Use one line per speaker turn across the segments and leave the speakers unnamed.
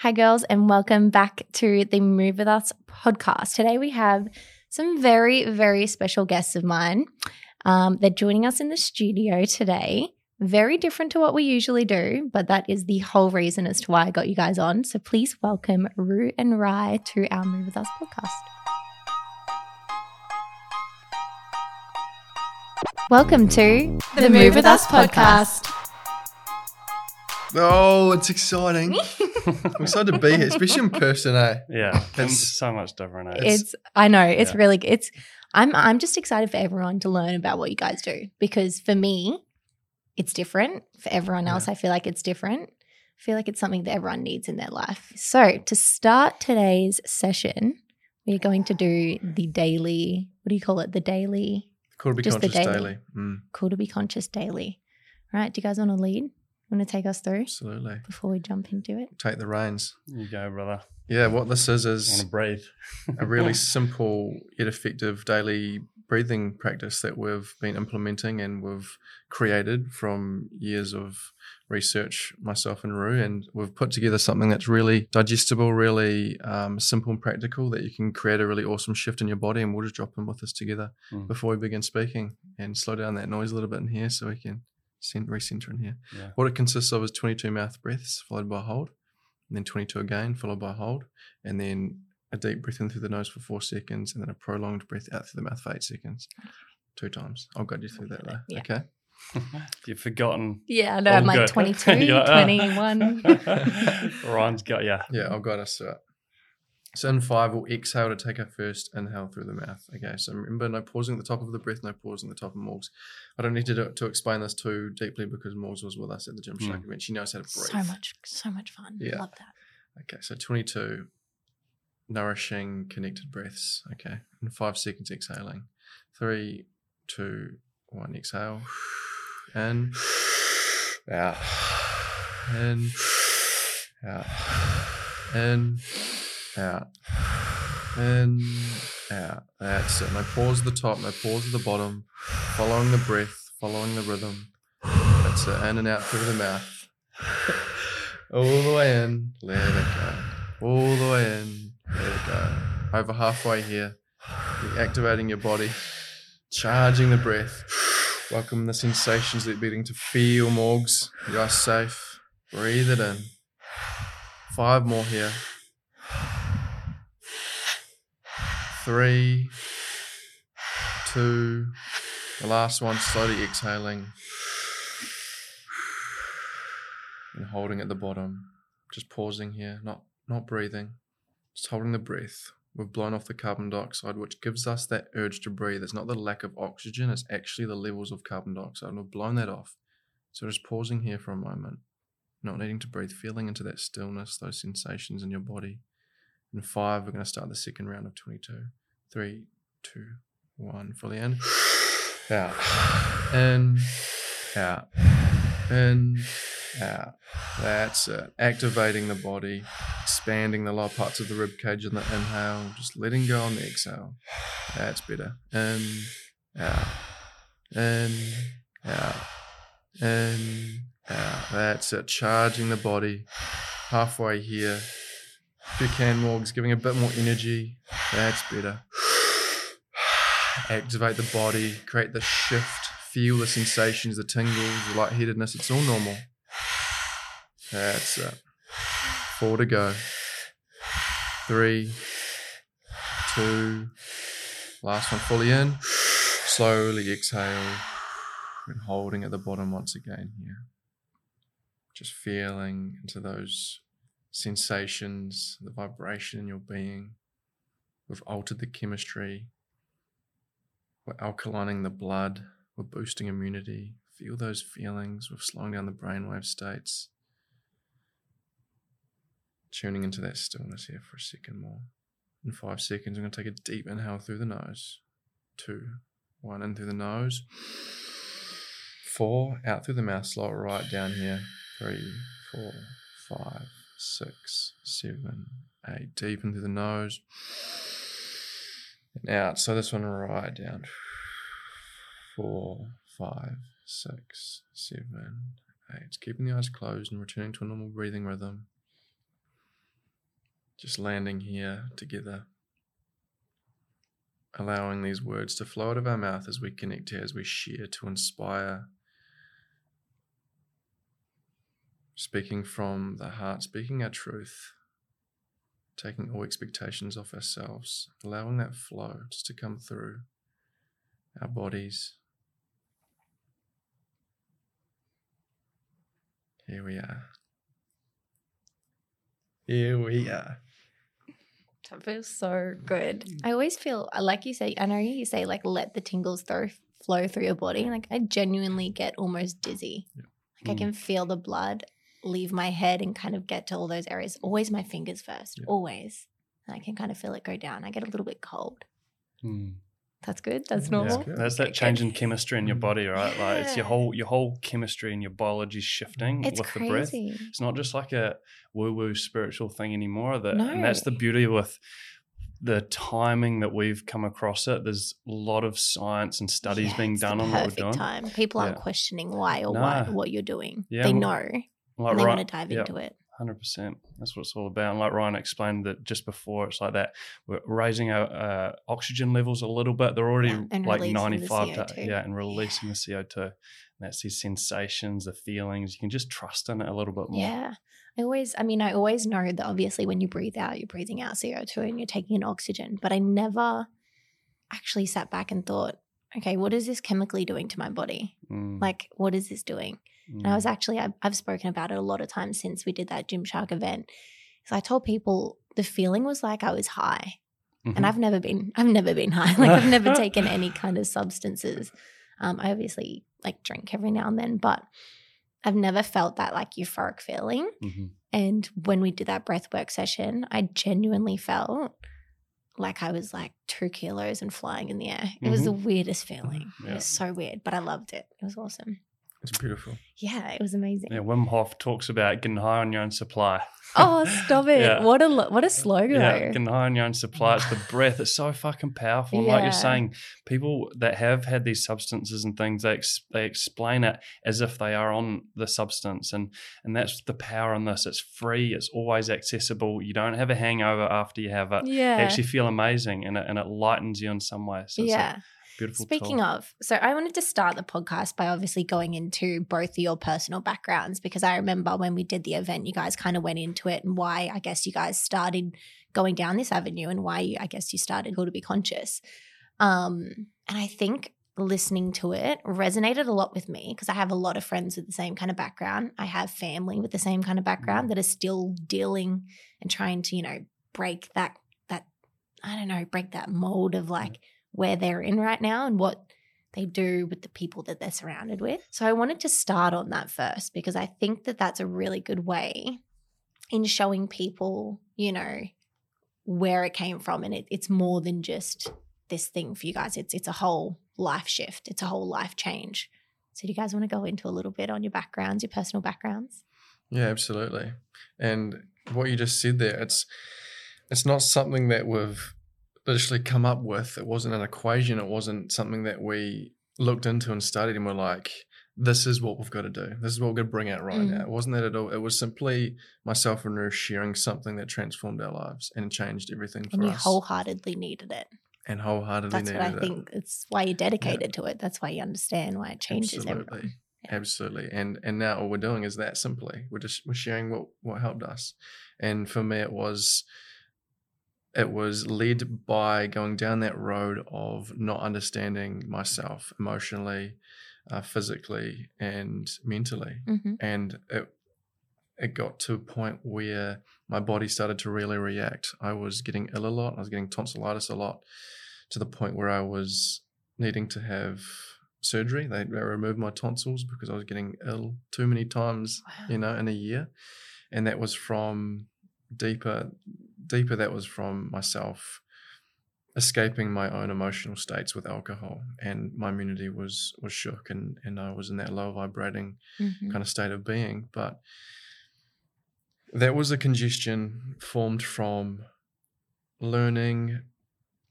Hi, girls, and welcome back to the Move With Us podcast. Today we have some very, very special guests of mine. Um, they're joining us in the studio today. Very different to what we usually do, but that is the whole reason as to why I got you guys on. So please welcome Ru and Ry to our Move With Us podcast. Welcome to
The Move With Us podcast.
Oh, it's exciting. I'm excited to be here, especially in person, eh?
Yeah,
It's-
it's so much different. eh?
It's I know it's
Yeah.
really it's I'm I'm just excited for everyone to learn about what you guys do because for me it's different. For everyone else, I feel like it's different. I feel like it's something that everyone needs in their life. So to start today's session, we're going to do the daily. What do you call it? The daily.
Cool to be
Just the
conscious
daily.
daily. Mm,
Cool to be conscious daily. All right. Do you guys want to lead? Want to take us through
absolutely.
before we jump into it?
Take the reins.
you go, brother.
Yeah, what this is
I want
is
to breathe.
a really simple yet effective daily breathing practice that we've been implementing and we've created from years of research, myself and Ru, and we've put together something that's really digestible, really um, simple and practical that you can create a really awesome shift in your body. And we'll just drop in with this together
Mm.
before we begin speaking and slow down that noise a little bit in here so we can cent- recenter in here.
Yeah.
What it consists of is 22 mouth breaths followed by a hold, and then 22 again followed by a hold, and then a deep breath in through the nose for four seconds, and then a prolonged breath out through the mouth for eight seconds. Two times. I'll guide you through that though.
Yeah.
Okay.
You've forgotten.
Yeah, I know. I'm like
good.
22,
like, oh.
21.
Ryan's got yeah.
Yeah, I'll guide us through it. So in five, we'll exhale to take our first inhale through the mouth. Okay, so remember, no pausing at the top of the breath, no pausing at the top of Morgs. I don't need to do, to explain this too deeply because Morgs was with us at the gym
Mm.
shark event. She knows how to breathe.
So much, so much fun.
Yeah.
Love that.
Okay, so 22 nourishing, connected breaths. Okay, and five seconds exhaling. Three, two, one, exhale. In, out. In, out. In, out. and out. That's it. No pause at the top, no pause at the bottom. Following the breath, following the rhythm. That's it. In and out through the mouth. All the way in, let it go. All the way in, let it go. Over halfway here, you're activating your body, charging the breath. Welcome the sensations that you're beginning to feel, Morgs. You are safe. Breathe it in. Five more here. Three, two, the last one, slowly exhaling and holding at the bottom. Just pausing here, not not breathing, just holding the breath. We've blown off the carbon dioxide, which gives us that urge to breathe. It's not the lack of oxygen, it's actually the levels of carbon dioxide. And we've blown that off. So just pausing here for a moment, not needing to breathe, feeling into that stillness, those sensations in your body. In five, we're going to start the second round of 22. Three, two, one, fully in. Out. In. Out. In. Out. That's it. Activating the body, expanding the lower parts of the rib cage in the inhale, just letting go on the exhale. That's better. In, out, in, out, in, out. That's it. Charging the body halfway here. If Morgs, giving a bit more energy. That's better. Activate the body, create the shift, feel the sensations, the tingles, the lightheadedness. It's all normal. That's it. Four to go. Three, two, last one fully in. Slowly exhale and holding at the bottom once again here. Just feeling into those sensations, the vibration in your being. We've altered the chemistry. We're alkalining the blood. We're boosting immunity. Feel those feelings. We're slowing down the brainwave states. Tuning into that stillness here for a second more. In five seconds, I'm going to take a deep inhale through the nose. Two, one in through the nose. Four, out through the mouth, slow it right down here. Three, four, five, six, seven, eight. Deep into the nose. And out. So this one right down. Four, five, six, seven, eight. Keeping the eyes closed and returning to a normal breathing rhythm. Just landing here together. Allowing these words to flow out of our mouth as we connect here, as we share to inspire. Speaking from the heart, speaking our truth, taking all expectations off ourselves, allowing that flow just to come through our bodies. Here we are. Here we are.
That feels so good. I always feel, like you say, I know you say like let the tingles through, flow through your body. Like I genuinely get almost dizzy.
Yeah.
Like I
Mm.
can feel the blood leave my head and kind of get to all those areas. Always my fingers first,
Yeah.
always. And I can kind of feel it go down. I get a little bit cold.
Mm.
That's good. That's normal.
good.
That's that change in chemistry in your
Mm.
body, right? Like it's your whole your whole chemistry and your biology shifting
It's
with the breath.
crazy.
It's not just like a woo woo spiritual thing anymore. That and that's the beauty with the timing that we've come across it. There's a lot of science and studies
Yeah,
being done on what we're
perfect
doing.
Time. People aren't
Yeah.
questioning why or
Nah.
what what you're doing.
Yeah,
they
well,
know
Like
and they want to dive
yeah,
into it.
Hundred percent. That's what it's all about. And like Ryan explained that just before, it's like that we're raising our uh, oxygen levels a little bit. They're already
Yeah,
like ninety five to yeah, and releasing the CO two. That's these sensations, the feelings. You can just trust in it a little bit more.
Yeah. I always, I mean, I always know that obviously when you breathe out, you're breathing out CO2 and you're taking in oxygen, but I never actually sat back and thought, okay, what is this chemically doing to my body?
Mm,
Like, what is this doing? And I
mm,
was actually, I've, I've spoken about it a lot of times since we did that Gymshark event. So I told people the feeling was like I was high.
mhm.
And I've never been, I've never been high. Like I've never taken any kind of substances. Um, I obviously like drink every now and then, but I've never felt that like euphoric feeling.
Mhm.
And when we did that breath work session, I genuinely felt like I was like two kilos and flying in the air. It was the weirdest feeling. It was so weird, but I loved it. It was awesome.
It's beautiful.
Yeah, it was amazing.
Yeah, Wim Hof talks about getting high on your own supply.
Oh, stop it!
Yeah.
What a lo- what a slogan.
Yeah, getting high on your own supply. It's the breath. It's so fucking powerful. And like you're saying, people that have had these substances and things, they ex- they explain it as if they are on the substance, and and that's the power in this. It's free. It's always accessible. You don't have a hangover after you have it.
yeah.
You actually feel amazing, and it and it lightens you in some way. So
yeah.
a beautiful.
Speaking
tool.
of, so I wanted to start the podcast by obviously going into both of your personal backgrounds because I remember when we did the event, you guys kind of went into it and why I guess you guys started going down this avenue and why you, I guess you started Cool to Be Conscious. Um, and I think listening to it resonated a lot with me because I have a lot of friends with the same kind of background. I have family with the same kind of background that are still dealing and trying to, you know, break that that I don't know, break that mold of like where they're in right now and what they do with the people that they're surrounded with. So I wanted to start on that first because I think that that's a really good way in showing people, you know, where it came from and it, it's more than just this thing for you guys. It's it's a whole life shift. It's a whole life change. So do you guys want to go into a little bit on your backgrounds, your personal backgrounds?
Yeah, absolutely. And what you just said there, it's it's not something that we've literally come up with. It wasn't an equation. It wasn't something that we looked into and studied and we're like, this is what we've got to do. This is what we're going to bring out right
Mm.
now. It wasn't that at all. It was simply myself and Ruth sharing something that transformed our lives and changed everything for
And you
us.
wholeheartedly needed it.
and wholeheartedly
That's needed it. That's what I
it.
think. It's why you're dedicated to it. That's why you understand why it changes everyone. Yeah.
absolutely and and now all we're doing is that simply we're just we're sharing what what helped us and for me it was it was led by going down that road of not understanding myself emotionally uh, physically and mentally
hmm
and it it got to a point where my body started to really react. I was getting ill a lot. I was getting tonsillitis a lot, to the point where I was needing to have surgery. They, they removed my tonsils because I was getting ill too many times,
Wow.
you know, in a year, and that was from deeper, deeper. That was from myself escaping my own emotional states with alcohol, and my immunity was was shook, and and I was in that low vibrating
Mhm.
kind of state of being. But that was a congestion formed from learning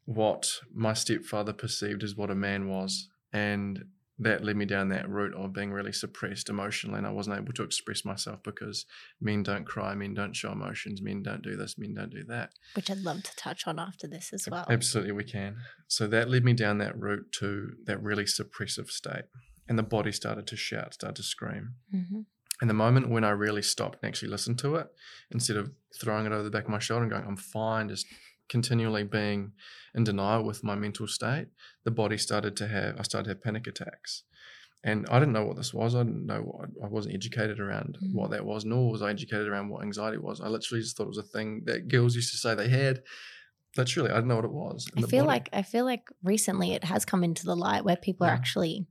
what my stepfather perceived as what a man was and that led me down that route of being really suppressed emotionally, and I wasn't able to express myself because men don't cry, men don't show emotions, men don't do this, men don't do that.
Which I'd love to touch on after this as well.
Absolutely, we can. So that led me down that route to that really suppressive state, and the body started to shout, started to scream.
hmm
And the moment when I really stopped and actually listened to it, instead of throwing it over the back of my shoulder and going, I'm fine, just continually being in denial with my mental state, the body started to have, I started to have panic attacks. And I didn't know what this was. I didn't know what, I wasn't educated around
Mm.
what that was, nor was I educated around what anxiety was. I literally just thought it was a thing that girls used to say they had. Literally, I didn't know what it was.
I feel
body.
like I feel like recently it has come into the light where people are actually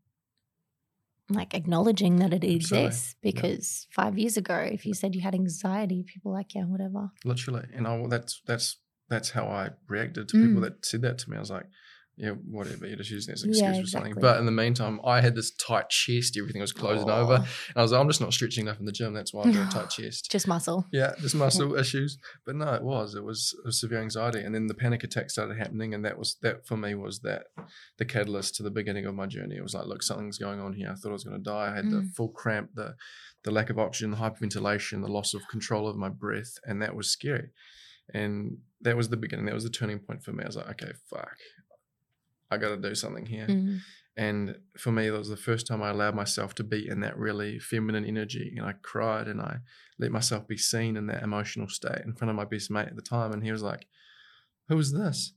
like acknowledging that it
Absolutely.
exists because five years ago if you said you had anxiety people were like yeah whatever
literally and i that's that's that's how i reacted to people
Mm.
that said that to me. I was like yeah whatever you're just using as an
Yeah,
excuse for something. but in the meantime i had this tight chest everything was closing over and i was like i'm just not stretching enough in the gym that's why i've got a tight chest.
Just muscle.
Yeah just muscle issues. But no it was it was, it was severe anxiety and then the panic attack started happening and that was that for me was that the catalyst to the beginning of my journey. It was like look something's going on here. I thought i was going to die. I had the
Mm.
full cramp the the lack of oxygen the hyperventilation the loss of control of my breath and that was scary and that was the beginning that was the turning point for me i was like okay fuck i got to do something here
Mm.
and for me, that was the first time I allowed myself to be in that really feminine energy. And I cried and I let myself be seen in that emotional state in front of my best mate at the time. And he was like, Who is this?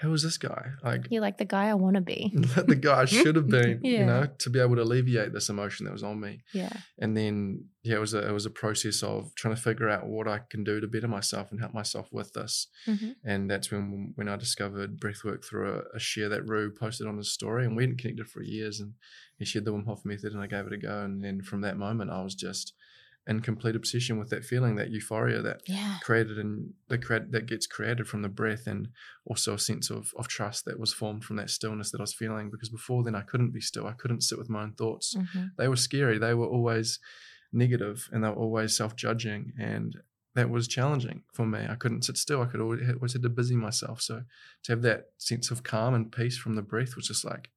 Who is this guy? Like,
you're like the guy i want to be
the guy I should have been,
Yeah.
you know, to be able to alleviate this emotion that was on me.
yeah
And then, yeah, it was a, it was a process of trying to figure out what I can do to better myself and help myself with this
hmm
and that's when when I discovered breathwork through a, a share that Ru posted on his story, and we hadn't connected for years. And he shared the Wim Hof method, and I gave it a go. And then from that moment, I was just in complete obsession with that feeling, that euphoria that
yeah
created and the cre- that gets created from the breath, and also a sense of of trust that was formed from that stillness that I was feeling. Because before then, I couldn't be still. I couldn't sit with my own thoughts.
hmm
They were scary. They were always negative, and they were always self judging, and that was challenging for me. I couldn't sit still. I could always, always had to busy myself. So to have that sense of calm and peace from the breath was just like,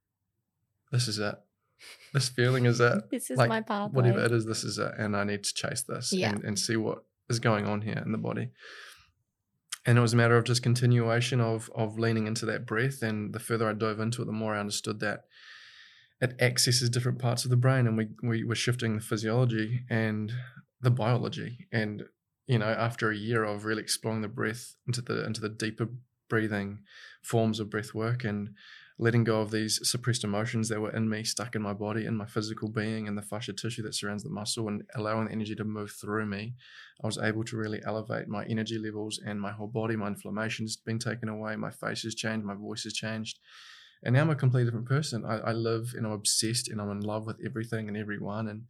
this is it. This feeling is it.
this is
like,
my pathway
Whatever it is, this is it. And I need to chase this
Yeah.
and, and see what is going on here in the body. And it was a matter of just continuation of of leaning into that breath. And the further I dove into it, the more I understood that it accesses different parts of the brain, and we we were shifting the physiology and the biology. And you know, after a year of really exploring the breath into the into the deeper breathing forms of breath work and letting go of these suppressed emotions that were in me, stuck in my body, in my physical being, and the fascia tissue that surrounds the muscle, and allowing the energy to move through me, I was able to really elevate my energy levels and my whole body. My inflammation's been taken away, my face has changed, my voice has changed. And now I'm a completely different person. I, I live and I'm obsessed and I'm in love with everything and everyone. And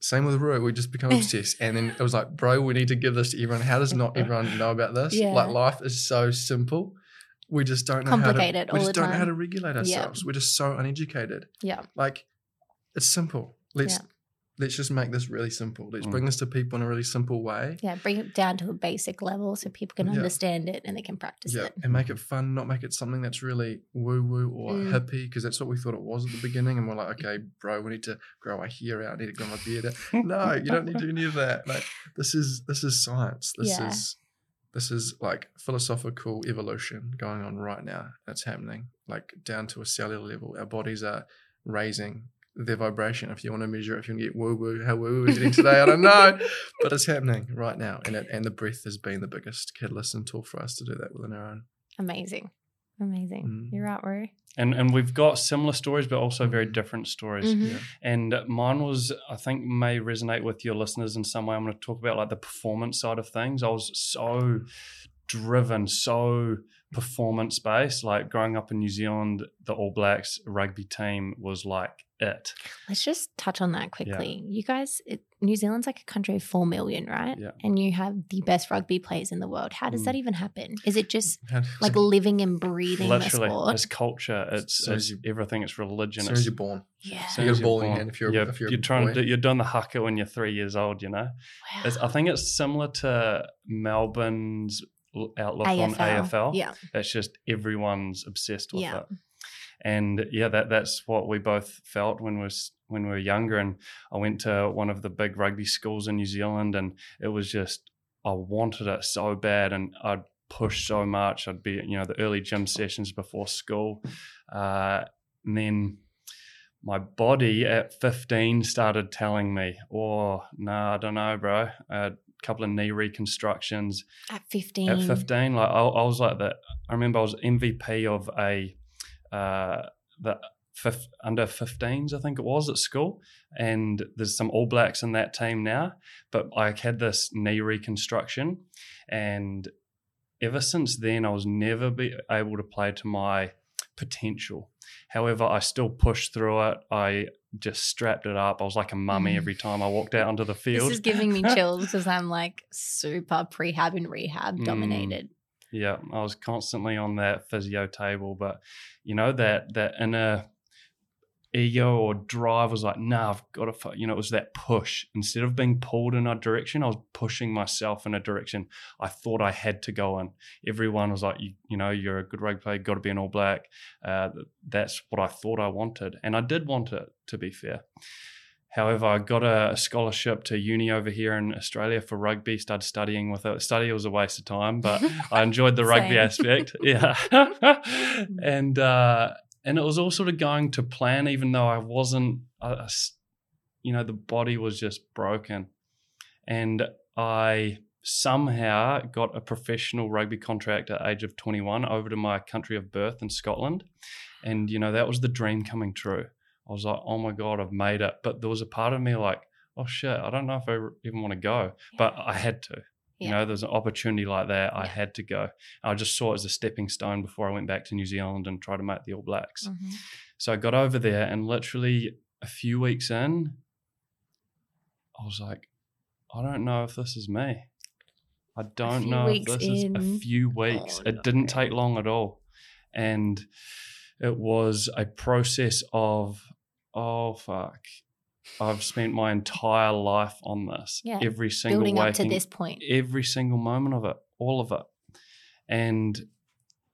same with Ru, we just become obsessed. And then it was like, bro, we need to give this to everyone. How does not everyone know about this?
Yeah.
Like life is so simple. We just don't know how
Complicated
to, we just
the
don't know how to regulate
Yeah.
ourselves. We're just so uneducated.
yeah
Like it's simple. Let's
Yeah.
let's just make this really simple. Let's
Mm.
bring this to people in a really simple way.
yeah bring it down to a basic level so people can
Yeah.
understand it and they can practice
Yeah,
it
and make it fun, not make it something that's really woo woo or
Mm.
hippie, because that's what we thought it was at the beginning. And we're like, okay, bro, we need to grow our hair out, I need to grow my beard out. No, you don't need to do any of that. Like this is this is science. This
Yeah.
is this is like philosophical evolution going on right now. That's happening, like down to a cellular level. Our bodies are raising their vibration. If you want to measure, it, if you want to get woo woo, how woo woo we're getting today, I don't know, but it's happening right now, and it, and the breath has been the biggest catalyst and tool for us to do that within our own.
amazing amazing
Mm.
you're right, Ru.
And and we've got similar stories, but also very different stories.
Mhm.
Yeah.
And mine was, I think, may resonate with your listeners in some way. I'm going to talk about like the performance side of things. I was so driven, so performance based. Like growing up in New Zealand, the All Blacks rugby team was like it.
Let's just touch on that quickly. You guys, it, New Zealand's like a country of 4 million, right?
Yeah.
And you have the best rugby players in the world. How does
Mm.
that even happen? Is it just like living and breathing
Literally,
the sport?
it's culture. It's,
soon as
it's
you-
everything. It's religion.
as soon as
It's
you're born,
yeah.
So you're, a ball in your if you're-
you're,
if you're
you're trying to do, you're doing the haka when you're three years old. You know, it's, I think it's similar to Melbourne's outlook on AFL.
Yeah.
It's just everyone's obsessed with
Yeah.
it. and yeah, that that's what we both felt when we was when we were younger. And I went to one of the big rugby schools in New Zealand, and it was just I wanted it so bad, and I'd push so much. I'd be you know the early gym sessions before school, uh, and then my body at 15 started telling me, oh, no, nah, I don't know, bro. A couple of knee reconstructions.
At 15.
At 15, like I, I was like that. I remember I was MVP of a, uh, the fif- under 15s, I think it was at school. And there's some All Blacks in that team now. But I had this knee reconstruction. And ever since then, I was never be able to play to my potential. However, I still pushed through it. I just strapped it up. I was like a mummy
Mm.
every time I walked out onto the field.
This is giving me chills because I'm like super prehab and rehab
Mm.
dominated.
Yeah, I was constantly on that physio table, but you know that that inner ego or drive was like, nah, I've got to, you know, it was that push. Instead of being pulled in a direction, I was pushing myself in a direction I thought I had to go in. Everyone was like, you, you know, you're a good rugby player, got to be an All Black. Uh, that's what I thought I wanted, and I did want it. To be fair. However, I got a scholarship to uni over here in Australia for rugby. Started studying with it. Study was a waste of time, but I enjoyed the rugby aspect. Yeah, and uh, and it was all sort of going to plan, even though I wasn't. S- you know, the body was just broken, and I somehow got a professional rugby contract at age of 21 over to my country of birth in Scotland, and you know that was the dream coming true. I was like, oh my god, I've made it. But there was a part of me like, oh shit, I don't know if I even want to go, but I had to. You
Yeah.
know, there's an opportunity like that. I
Yeah.
had to go. I just saw it as a stepping stone before I went back to New Zealand and tried to make the All Blacks.
Mhm.
So I got over there, and literally a few weeks in, I was like, I don't know if this is me. I don't know if
weeks
this is a few weeks.
Oh,
it didn't take long at all. And it was a process of, oh, fuck. I've spent my entire life on this.
Yeah,
Every single
Building up to
waking-
this point.
every single moment of it, all of it. And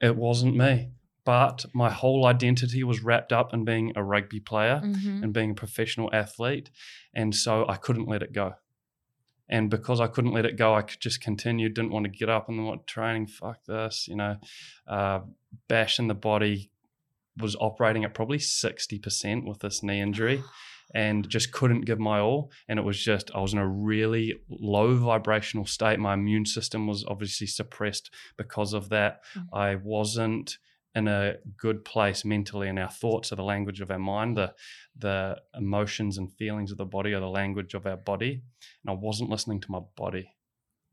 it wasn't me. But my whole identity was wrapped up in being a rugby player
Mhm.
and being a professional athlete. And so I couldn't let it go. And because I couldn't let it go, I could just continue, didn't want to get up and what training, fuck this, you know, uh, bash in the body was operating at probably 60% with this knee injury and just couldn't give my all. And it was just, I was in a really low vibrational state. My immune system was obviously suppressed because of that.
Mhm.
I wasn't in a good place mentally, and our thoughts are the language of our mind. The the emotions and feelings of the body are the language of our body. And I wasn't listening to my body.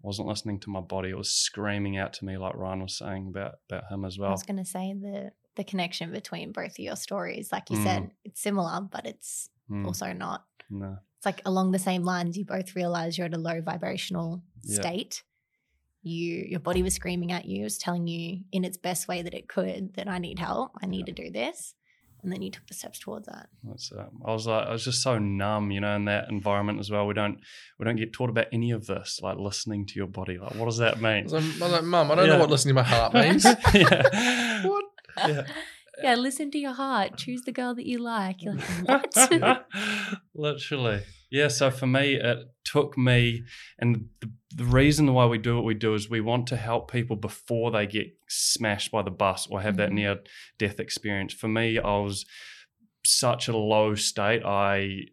I wasn't listening to my body. It was screaming out to me, like Ryan was saying about about him as well I
was going to say the the connection between both of your stories, like you
Mm.
said, it's similar, but it's
Mm,
also not.
no.
It's like along the same lines. You both realize you're at a low vibrational
Yeah.
state. You, your body was screaming at you, it was telling you in its best way that it could that I need help, I need to do this, and then you took the steps towards that.
That's, uh, I was like, I was just so numb, you know, in that environment as well. We don't, we don't get taught about any of this, like listening to your body. Like, what does that mean?
I was like, I Mum, I don't
Yeah.
know what listening to my heart means.
yeah.
what?
Yeah.
Yeah, listen to your heart. Choose the girl that you like. You're like, what?
Literally. Yeah. So for me, it took me, and the, the reason why we do what we do is we want to help people before they get smashed by the bus or have that
Mhm.
near death experience. For me, I was such a low state. I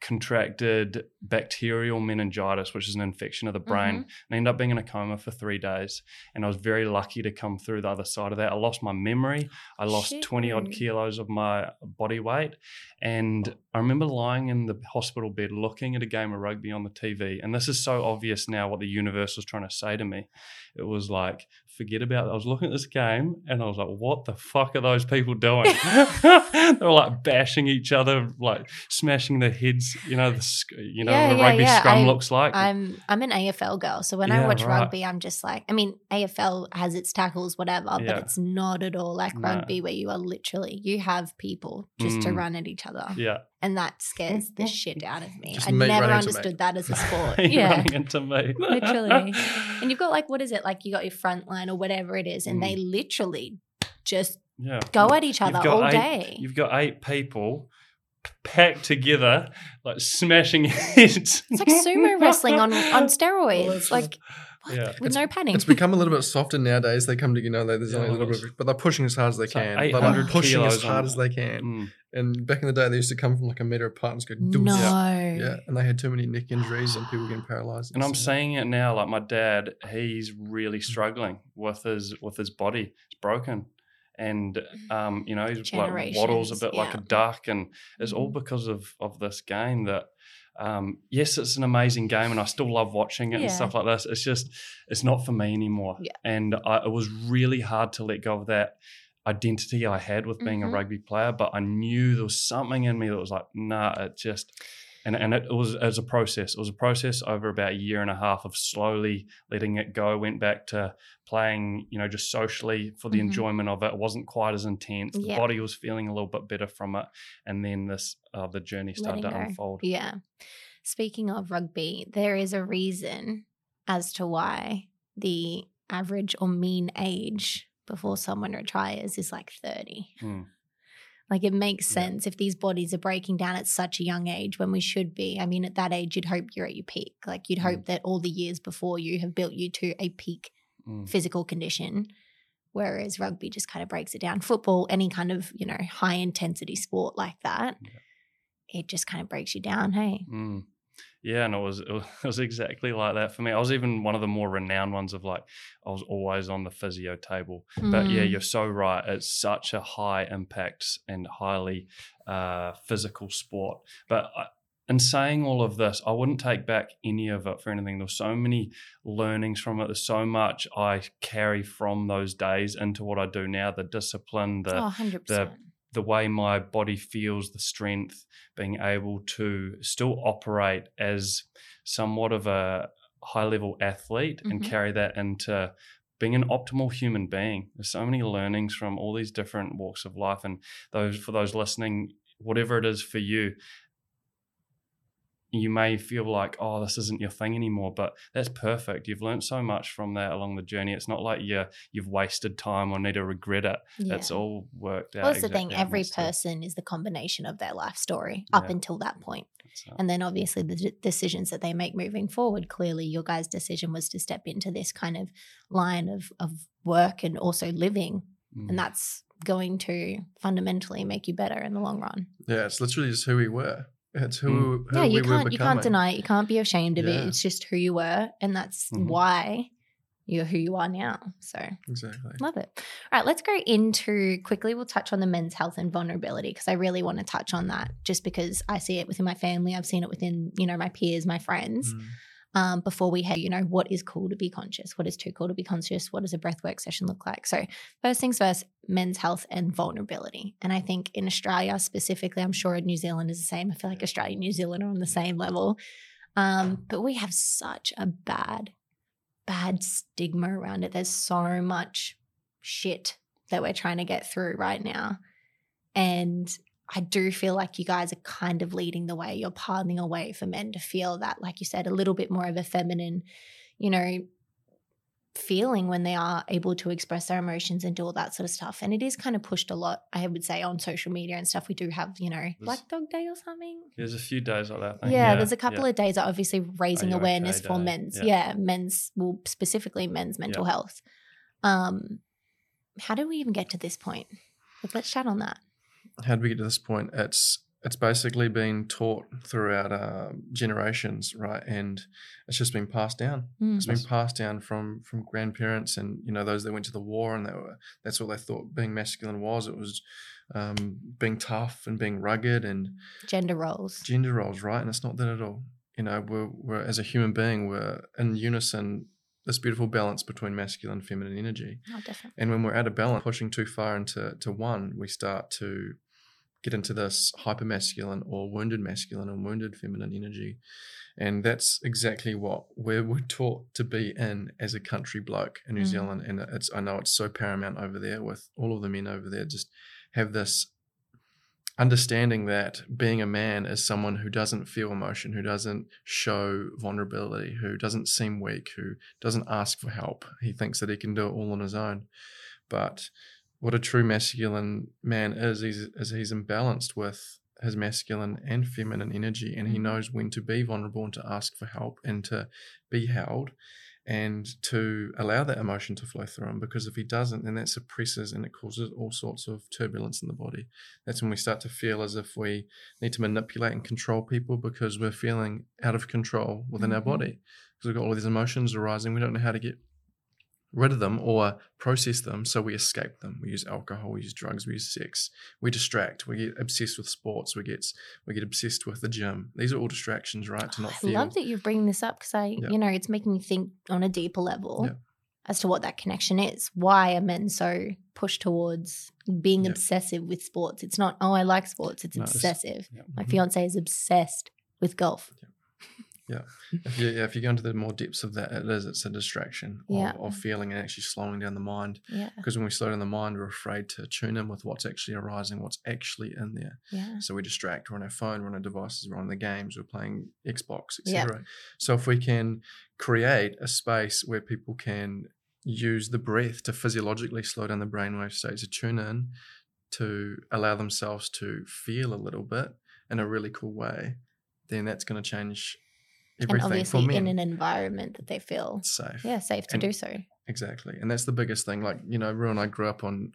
contracted bacterial meningitis, which is an infection of the brain, mm-hmm. and I ended up being in a coma for three days. And I was very lucky to come through the other side of that. I lost my memory. I lost 20 odd kilos of my body weight. And I remember lying in the hospital bed looking at a game of rugby on the TV. And this is so obvious now what the universe was trying to say to me. It was like, forget about it. I was looking at this game and I was like, what the fuck are those people doing? they were like bashing each other, like smashing their heads, you know, the, you know,
Yeah,
a
yeah,
rugby
yeah.
scrum
I-
looks like.
I'm I'm an AFL girl, so when I watch
right.
rugby, I'm just like, I mean, AFL has its tackles, whatever, but it's not at all like
No.
rugby where you are literally you have people just to
Mm.
run at each other,
yeah.
And that scares the shit out of me.
Just
I
mate
never understood that as a sport.
You're
yeah,
running into me.
Literally. and you've got like what is it like? You got your front line or whatever it is, and
Mm.
they literally just
yeah.
go at each other all
eight-
day.
You've got eight people packed together, like smashing heads.
It's like sumo wrestling on on steroids.
it's
like what?
Yeah.
with no padding.
It's become a little bit softer nowadays. They come to you know they, there's
yeah,
only a little bit, but they're pushing as hard as they
it's like
can. They're
800
like pushing as hard
on-
as they can.
Mm.
And back in the day, they used to come from like a meter apart and just go doosh.
no.
Yeah, and they had too many neck injuries and people getting paralyzed.
And I'm
so-
seeing it now. Like my dad, he's really struggling with his with his body. It's broken, and um, you know he's like waddles a
Generations,
bit like a duck, and it's all because of of this game. That um, yes, it's an amazing game, and I still love watching it and stuff like this. It's just it's not for me anymore,
Yeah.
and I, it was really hard to let go of that identity I had with being
Mhm.
a rugby player. But I knew there was something in me that was like, nah, it just and and it was was a process. It was a process over about a year and a half of slowly letting it go. Went back to playing, you know, just socially for the
Mhm.
enjoyment of it. It wasn't quite as intense. The
Yeah.
body was feeling a little bit better from it, and then this uh, the journey started to unfold.
Yeah. Speaking of rugby, there is a reason as to why the average or mean age before someone retires is like 30.
Mm.
Like it makes
Yeah.
sense if these bodies are breaking down at such a young age when we should be. I mean, at that age, you'd hope you're at your peak. Like you'd
Mm.
hope that all the years before you have built you to a peak
Mm.
physical condition. Whereas rugby just kind of breaks it down. Football, any kind of, you know, high intensity sport like that,
Yeah.
it just kind of breaks you down. Hey.
Mm. Yeah, and it was, it was it was exactly like that for me. I was even one of the more renowned ones of like I was always on the physio table. But yeah,
Mm.
you're so right. It's such a high impact and highly uh, physical sport. But I, in saying all of this, I wouldn't take back any of it for anything. There's so many learnings from it. There's so much I carry from those days into what I do now. The discipline, the
oh, 100%.
The way my body feels, the strength, being able to still operate as somewhat of a high level athlete and
Mhm.
carry that into being an optimal human being. There's so many learnings from all these different walks of life. And those for those listening, whatever it is for you, you may feel like, oh, this isn't your thing anymore, but that's perfect. You've learned so much from that along the journey. It's not like you you've wasted time or need to regret it.
yeah.
It's all worked out.
well, that's the thing.
exactly how it
Every
needs to.
person is the combination of their life story up until that point.
So,
And then obviously the d- decisions that they make moving forward. Clearly, your guys' decision was to step into this kind of line of, of work and also living.
mm,
And that's going to fundamentally make you better in the long run.
Yeah, it's literally just who we were. It's who,
Mm.
who
yeah,
we
you
were
can't you can't deny it. You can't be ashamed of
Yeah.
it. It's just who you were, and that's
Mhm.
why you're who you are now. So
Exactly.
love it. All right, let's go into quickly. We'll touch on the men's health and vulnerability because I really want to touch on that, just because I see it within my family. I've seen it within you know my peers, my friends.
Mm.
Um, before we head, you know, what is cool to be conscious? What is too cool to be conscious? What does a breathwork session look like? So, first things first, men's health and vulnerability. And I think in Australia specifically, I'm sure New Zealand is the same. I feel like Australia and New Zealand are on the same level. Um, but we have such a bad, bad stigma around it. There's so much shit that we're trying to get through right now. And I do feel like you guys are kind of leading the way. You're paving a way for men to feel that, like you said, a little bit more of a feminine, you know, feeling when they are able to express their emotions and do all that sort of stuff. And it is kind of pushed a lot, I would say, on social media and stuff. We do have, you know, Black Dog Day or something.
There's a few days like that. Think.
Yeah, there's a couple
yeah.
of days that are obviously raising
okay
awareness for men's,
Yeah.
yeah. men's, well, specifically men's mental
Yeah.
health. Um, how do we even get to this point? Let's chat on that.
How did we get to this point? It's it's basically been taught throughout uh, generations, right? And it's just been passed down.
Mm.
It's been passed down from from grandparents and you know those that went to the war and they were that's what they thought being masculine was. It was um, being tough and being rugged and
Gender roles.
gender roles, right? And it's not that at all. You know, we're, we're as a human being, we're in unison. This beautiful balance between masculine and feminine energy.
Oh, definitely.
And when we're out of balance, pushing too far into to one, we start to get into this hyper masculine or wounded masculine and wounded feminine energy. And that's exactly what we're, we're taught to be in as a country bloke in New
Mm.
Zealand. And it's I know it's so paramount over there with all of the men over there just have this understanding that being a man is someone who doesn't feel emotion, who doesn't show vulnerability, who doesn't seem weak, who doesn't ask for help. He thinks that he can do it all on his own. But what a true masculine man is is, is he's imbalanced with his masculine and feminine energy and he
Mhm.
knows when to be vulnerable and to ask for help and to be held and to allow that emotion to flow through him because if he doesn't then that suppresses and it causes all sorts of turbulence in the body that's when we start to feel as if we need to manipulate and control people because we're feeling out of control within our
Mhm.
body because we've got all these emotions arising we don't know how to get rid of them or process them so we escape them we use alcohol we use drugs we use sex we distract we get obsessed with sports we get we get obsessed with the gym these are all distractions right to not
I
feel
love that you're bringing this up because I,
Yeah.
you know, it's making me think on a deeper level
Yeah.
as to what that connection is. Why are men so pushed towards being
Yeah.
obsessive with sports? It's not, oh, I like sports. It's
No, it's-
obsessive.
Yeah.
My
Mhm.
fiance is obsessed with golf.
if you, yeah, if you go into the more depths of that, it is it's a distraction of,
Yeah.
of feeling and actually slowing down the mind.
Yeah.
Because when we slow down the mind, we're afraid to tune in with what's actually arising, what's actually in there.
Yeah.
So we distract. We're on our phone, we're on our devices, we're on the games, we're playing Xbox,
Yeah.
etc. So if we can create a space where people can use the breath to physiologically slow down the brainwave states, to tune in, to allow themselves to feel a little bit in a really cool way, then that's going to change
And obviously
for men.
in an environment that they feel,
safe.
yeah, safe to
And-
do so.
Exactly. And that's the biggest thing. Like, you know, Ru and I grew up on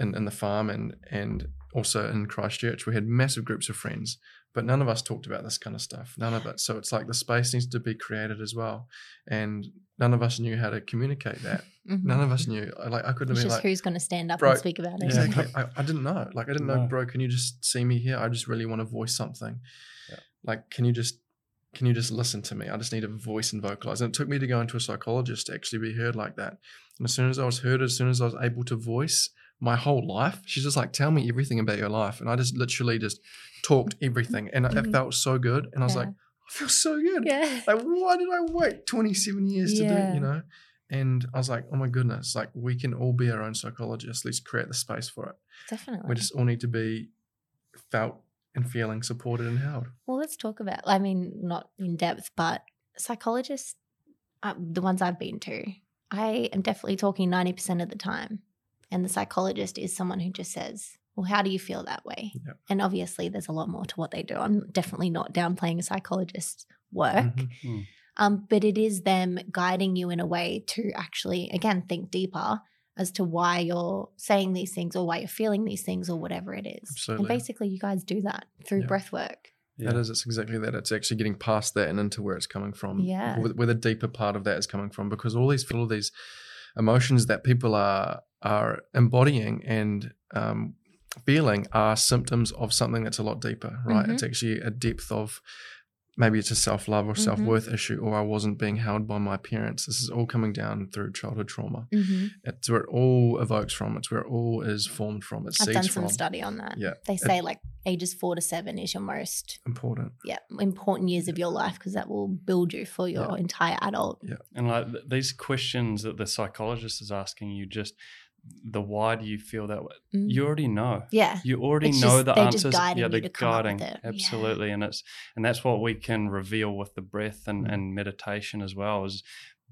in, in the farm and and also in Christchurch. We had massive groups of friends, but none of us talked about this kind of stuff. None of it. So it's like the space needs to be created as well. And none of us knew how to communicate that.
Mhm.
None of us knew. Like I couldn't
It's
have been
just
like
who's going to stand up
Bro,
and speak about it.
Yeah.
Exactly. I, I didn't know. Like I didn't know, bro, can you just see me here? I just really want to voice something.
Yeah.
Like, can you just can you just listen to me? I just need a voice and vocalize. And it took me to go into a psychologist to actually be heard like that. And as soon as I was heard, as soon as I was able to voice my whole life, she's just like, tell me everything about your life. And I just literally just talked everything. And it
Mhm.
felt so good. And I was
Yeah.
like, I feel so good.
Yeah.
Like, why did I wait 27 years to do it, you know? And I was like, oh my goodness, like we can all be our own psychologists. Let's create the space for it.
Definitely.
We just all need to be felt and feeling supported and held.
Well, let's talk about, I mean, not in depth, but psychologists, uh, the ones I've been to, I am definitely talking 90% of the time. And the psychologist is someone who just says, well, how do you feel that way?
Yep.
And obviously, there's a lot more to what they do. I'm definitely not downplaying a psychologist's work,
Mhm.
um, but it is them guiding you in a way to actually, again, think deeper as to why you're saying these things or why you're feeling these things or whatever it is.
Absolutely.
And basically, you guys do that through
Yeah.
breath work.
That is, it's exactly that. It's actually getting past that and into where it's coming from.
Yeah.
Where, where the deeper part of that is coming from. Because all these, all of these emotions that people are are embodying and um, feeling are symptoms of something that's a lot deeper, right?
Mhm.
It's actually a depth of maybe it's a self love or self worth issue, or I wasn't being held by my parents. This is all coming down through childhood trauma.
Mm-hmm.
It's where it all evokes from. It's where it all is formed from. It
I've done some
from.
study on that.
Yeah.
They say like ages four to seven is your most
Important.
yeah important years of your life because that will build you for your
Yeah.
entire adult.
Yeah, And like th- these questions that the psychologist is asking you, just the why do you feel that way?
Mm.
You already know.
yeah.
You already
It's
know
just-
the answers.
guiding
yeah, they're
to come up with
guiding
it. Yeah.
absolutely, and it's and that's what we can reveal with the breath and,
Mm.
and meditation as well is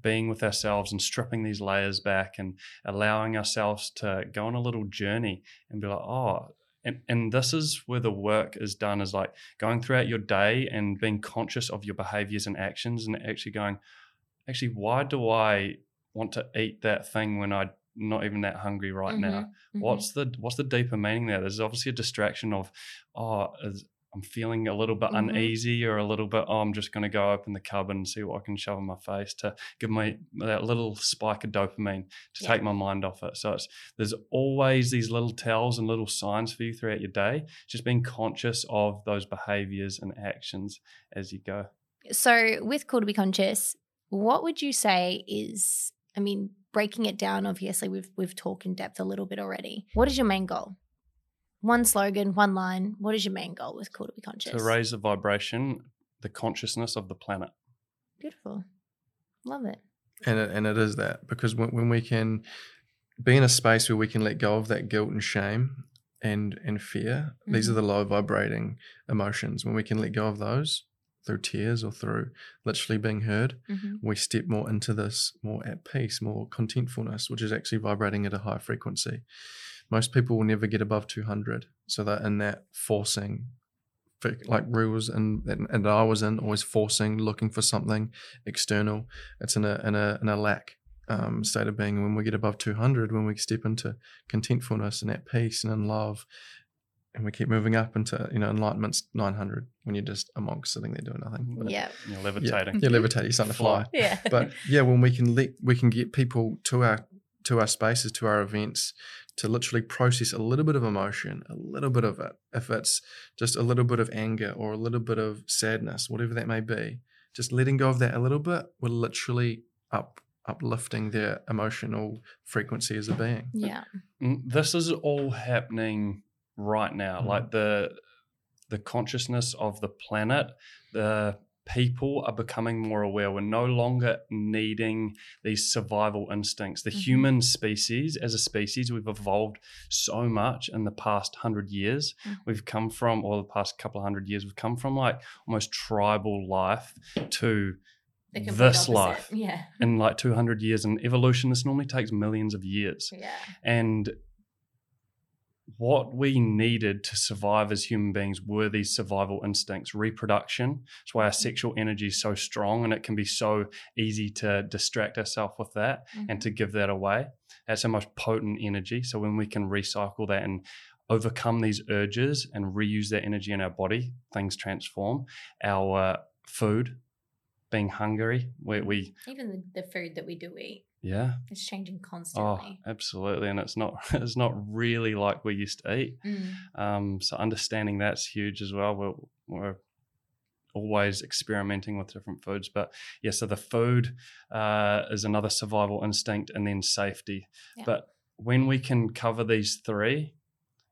being with ourselves and stripping these layers back and allowing ourselves to go on a little journey and be like, oh. And, and this is where the work is done is like going throughout your day and being conscious of your behaviors and actions and actually going, actually, why do I want to eat that thing when I'm not even that hungry right now?
Mhm.
What's the what's the deeper meaning there? There's obviously a distraction of, oh, is, I'm feeling a little bit
Mhm.
uneasy or a little bit. Oh, I'm just going to go open the cupboard and see what I can shove in my face to give me that little spike of dopamine to
Yeah.
take my mind off it. So it's there's always these little tells and little signs for you throughout your day. Just being conscious of those behaviors and actions as you go.
So with Cool to Be Conscious, what would you say is I mean, breaking it down, obviously we've we've talked in depth a little bit already. What is your main goal? One slogan, one line. What is your main goal with Cool to Be Conscious?
To raise the vibration, the consciousness of the planet.
Beautiful. Love it.
and it, and it is that because when, when we can be in a space where we can let go of that guilt and shame and and fear these are
Mhm.
the low vibrating emotions when we can let go of those through tears or through literally being heard,
Mhm.
we step more into this more at peace, more contentfulness, which is actually vibrating at a higher frequency. Most people will never get above 200. So that in that forcing, like rules and, and, and I was in, always forcing, looking for something external. It's in a, in a, in a lack um, state of being. And when we get above 200, when we step into contentfulness and at peace and in love, and we keep moving up into, you know, enlightenment's 900 when you're just a monk sitting there doing nothing. But
Yeah.
You're levitating.
You're levitating, you're starting to fly
Yeah.
but yeah, when we can let we can get people to our to our spaces, to our events, to literally process a little bit of emotion, a little bit of it. If it's just a little bit of anger or a little bit of sadness, whatever that may be, just letting go of that a little bit, we're literally up uplifting their emotional frequency as a being.
yeah.
Mm, this is all happening right now
Mhm.
like the the consciousness of the planet the people are becoming more aware we're no longer needing these survival instincts the
Mhm.
human species as a species we've evolved so much in the past 100 years
Mhm.
we've come from or the past couple of hundred years we've come from like almost tribal life to this life
Yeah.
in like 200 years and evolution this normally takes millions of years
Yeah.
and what we needed to survive as human beings were these survival instincts, reproduction. That's why our sexual energy is so strong and it can be so easy to distract ourselves with that and to give that away. That's our most potent energy. So when we can recycle that and overcome these urges and reuse that energy in our body, things transform. Our uh, food, being hungry, we, we
Even the food that we do eat
yeah,
It's changing constantly.
oh,
constantly.
absolutely, and it's not it's not really like we used to eat.
Mm.
Um, so understanding that's huge as well. We're, we're always experimenting with different foods, but yeah. So the food uh, is another survival instinct, and then safety.
Yeah.
But when we can cover these three,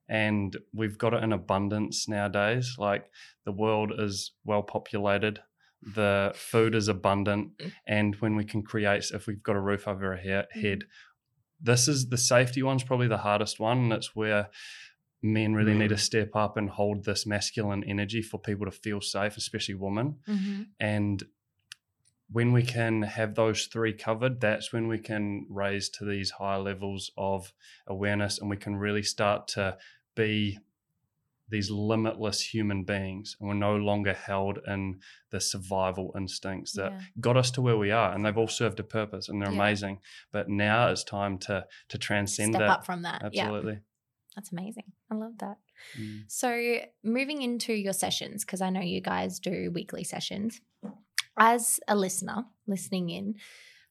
and we've got it in abundance nowadays, like the world is well populated. The food is abundant, mm. and when we can create, if we've got a roof over our he- mm-hmm. head, this is the safety one's probably the hardest one, and it's where men really need to mm-hmm. step up and hold this masculine energy for people to feel safe, especially women.
hmm
And when we can have those three covered, that's when we can raise to these higher levels of awareness and we can really start to be these limitless human beings. And we're no longer held in the survival instincts that
Yeah.
got us to where we are. And they've all served a purpose and they're
Yeah.
amazing. But now it's time to to transcend
Step
that.
up from that. Yeah.
Absolutely.
That's amazing. I love that.
Mm.
So, moving into your sessions, because I know you guys do weekly sessions. As a listener listening in,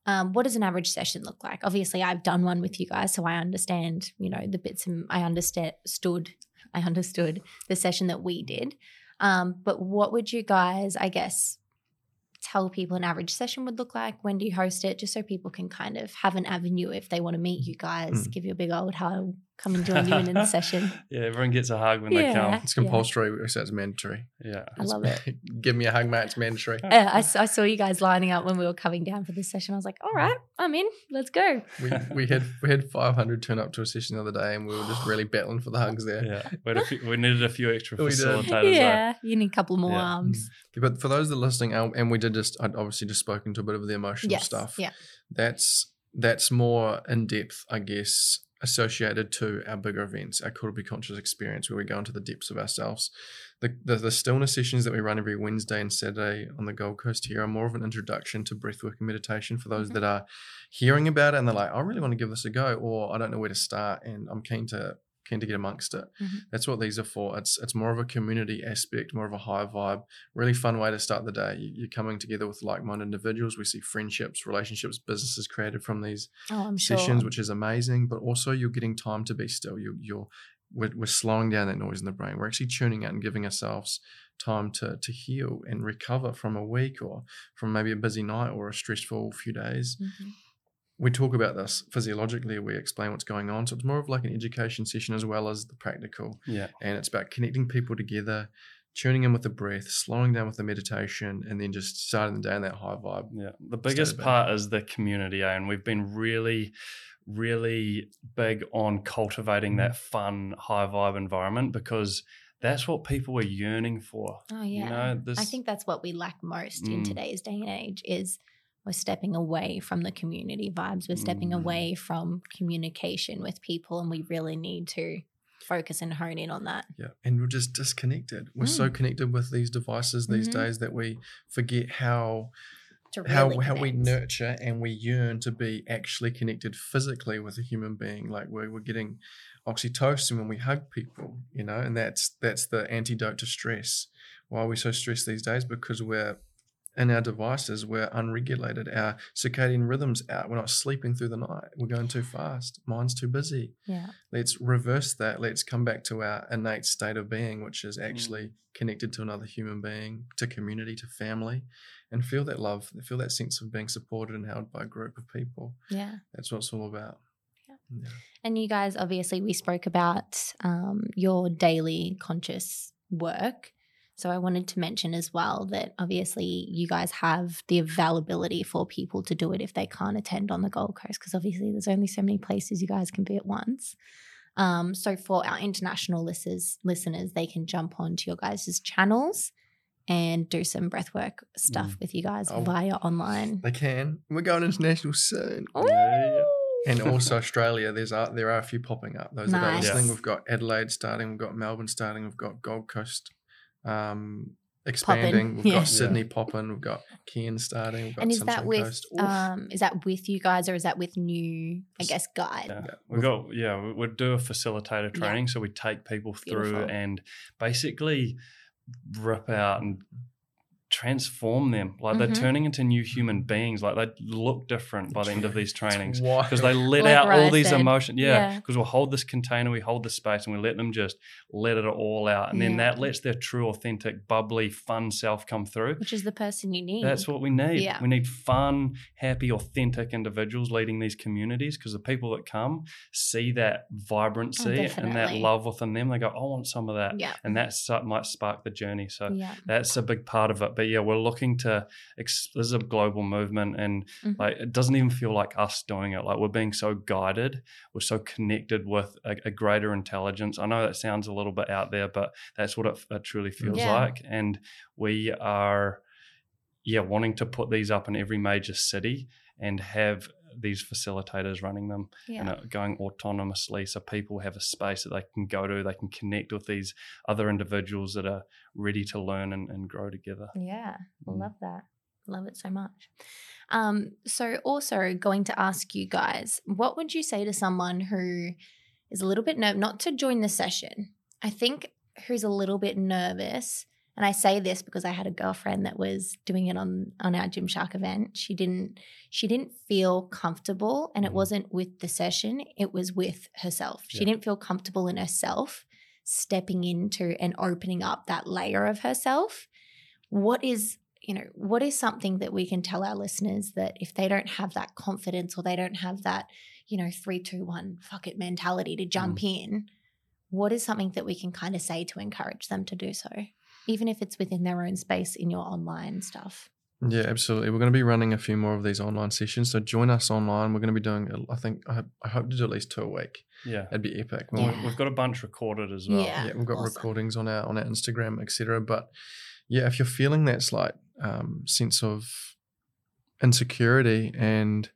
um, what does an average session look like? Obviously, I've done one with you guys, so I understand, you know, the bits and I understood, I understood the session that we did. Um, but what would you guys, I guess, tell people an average session would look like? When do you host it? Just so people can kind of have an avenue if they want to meet you guys,
Mm.
give you a big old hug, come and join you in the session.
Yeah, everyone gets a hug when they come.
It's compulsory, so it's mandatory.
Yeah.
I love it.
Give me a hug, mate. It's mandatory.
Uh, I, s- I saw you guys lining up when we were coming down for this session. I was like, all right, I'm in. Let's go.
We, we had we had 500 turn up to a session the other day, and we were just really battling for the hugs there.
Yeah, we, had a few, we needed a few extra
We did.
facilitators. though.
yeah, you need a couple more
Yeah.
arms.
But for those that are listening, and and we did just, I'd obviously just spoken to a bit of the emotional
Yes.
stuff.
Yeah.
That's that's more in depth, I guess, associated to our bigger events, our to Be Conscious experience, where we go into the depths of ourselves. The, the the stillness sessions that we run every Wednesday and Saturday on the Gold Coast here are more of an introduction to breathwork and meditation for those that mm-hmm. are hearing about it and they're like, I really want to give this a go, or I don't know where to start, and I'm keen to keen to get amongst it.
Mhm.
That's what these are for. It's it's more of a community aspect, more of a high vibe, really fun way to start the day. You- You're coming together with like-minded individuals. We see friendships, relationships, businesses created from these
Oh, I'm sure.
sessions, which is amazing. But also, you're getting time to be still. You, you're we're, we're slowing down that noise in the brain. We're actually tuning out and giving ourselves time to to heal and recover from a week or from maybe a busy night or a stressful few days
Mhm.
We talk about this physiologically we explain what's going on so it's more of like an education session as well as the practical
Yeah.
and it's about connecting people together tuning in with the breath slowing down with the meditation and then just starting the day in that high vibe
Yeah. The biggest part is the community, eh? and we've been really, really big on cultivating
Mhm.
that fun, high vibe environment because that's what people are yearning for.
Oh yeah.
You know,
I think that's what we lack most in
Mm.
today's day and age is we're stepping away from the community vibes. We're stepping
Mm.
away from communication with people and we really need to focus and hone in on that.
Yeah, and we're just disconnected. We're so connected with these devices these
Mhm.
days that we forget how
To
how
really
how we nurture and we yearn to be actually connected physically with a human being. Like we're, we're getting oxytocin when we hug people, you know, and that's that's the antidote to stress. Why are we so stressed these days? Because we're in our devices, we're unregulated. Our circadian rhythms out. We're not sleeping through the night. We're going too fast. Mind's too busy.
Yeah.
Let's reverse that. Let's come back to our innate state of being, which
Mm.
is actually connected to another human being, to community, to family, and feel that love, feel that sense of being supported and held by a group of people.
Yeah.
That's what it's all about.
Yeah.
Yeah.
And you guys, obviously, we spoke about um, your daily conscious work. So I wanted to mention as well that obviously you guys have the availability for people to do it if they can't attend on the Gold Coast, because obviously there's only so many places you guys can be at once. Um, so for our international listeners, listeners, they can jump onto your guys' channels and do some breathwork stuff with you guys
Oh.
via online.
They can. We're going international soon.
Yeah, yeah.
And also Australia, there's are, there are a few popping up. Those that are
Nice.
listening,
Yes.
we've got Adelaide starting, we've got Melbourne starting, we've got Gold Coast um, expanding, we've
yeah.
got Sydney popping, we've got Cairns starting, we've got
And is that with um is that with you guys or is that with new I guess guide?
Yeah.
Yeah.
We got yeah, we, we do a facilitator
Yeah.
training, so we take people through
Beautiful.
and basically rip out and transform them. Like they're
Mhm.
turning into new human beings. Like they look different by the end of these trainings. Because they let
Like
out all these
said.
emotions.
Yeah.
Yeah. Because we'll hold this container, we hold the space, and we let them just let it all out. And then that lets their true, authentic, bubbly, fun self come through.
Which is the person you need.
That's what we need.
Yeah.
We need fun, happy, authentic individuals leading these communities because the people that come see that vibrancy and that
Oh,
love within them. They go, I want some of that.
yeah.
And that might spark the journey. So
Yeah.
that's a big part of it. But yeah, we're looking to, ex- this is a global movement and
Mhm.
like it doesn't even feel like us doing it. Like we're being so guided, we're so connected with a, a greater intelligence. I know that sounds a little bit out there, but that's what it, it truly feels
Yeah.
like. And we are, yeah, wanting to put these up in every major city and have these facilitators running them
Yeah.
and going autonomously so people have a space that they can go to they can connect with these other individuals that are ready to learn and, and grow together
Yeah.
Mm.
Love that. Love it so much. Um, so also going to ask you guys, what would you say to someone who is a little bit nervous not to join the session? I think who's a little bit nervous. And I say this because I had a girlfriend that was doing it on on our Gymshark event. She didn't she didn't feel comfortable and it
Mhm.
wasn't with the session, it was with herself. She
Yeah.
didn't feel comfortable in herself stepping into and opening up that layer of herself. What is you know, what is something that we can tell our listeners that if they don't have that confidence or they don't have that, you know, three, two, one, fuck it mentality to jump in, what is something that we can kind of say to encourage them to do so? Even if it's within their own space in your online stuff.
Yeah, absolutely. We're going to be running a few more of these online sessions. So join us online. We're going to be doing, I think, I, I hope to do at least two a week.
yeah
That'd be epic.
Yeah.
We'll-
we've got a bunch recorded as well
Yeah.
yeah, we've got
awesome.
recordings on our on our Instagram, etc. But yeah, if you're feeling that slight um, sense of insecurity and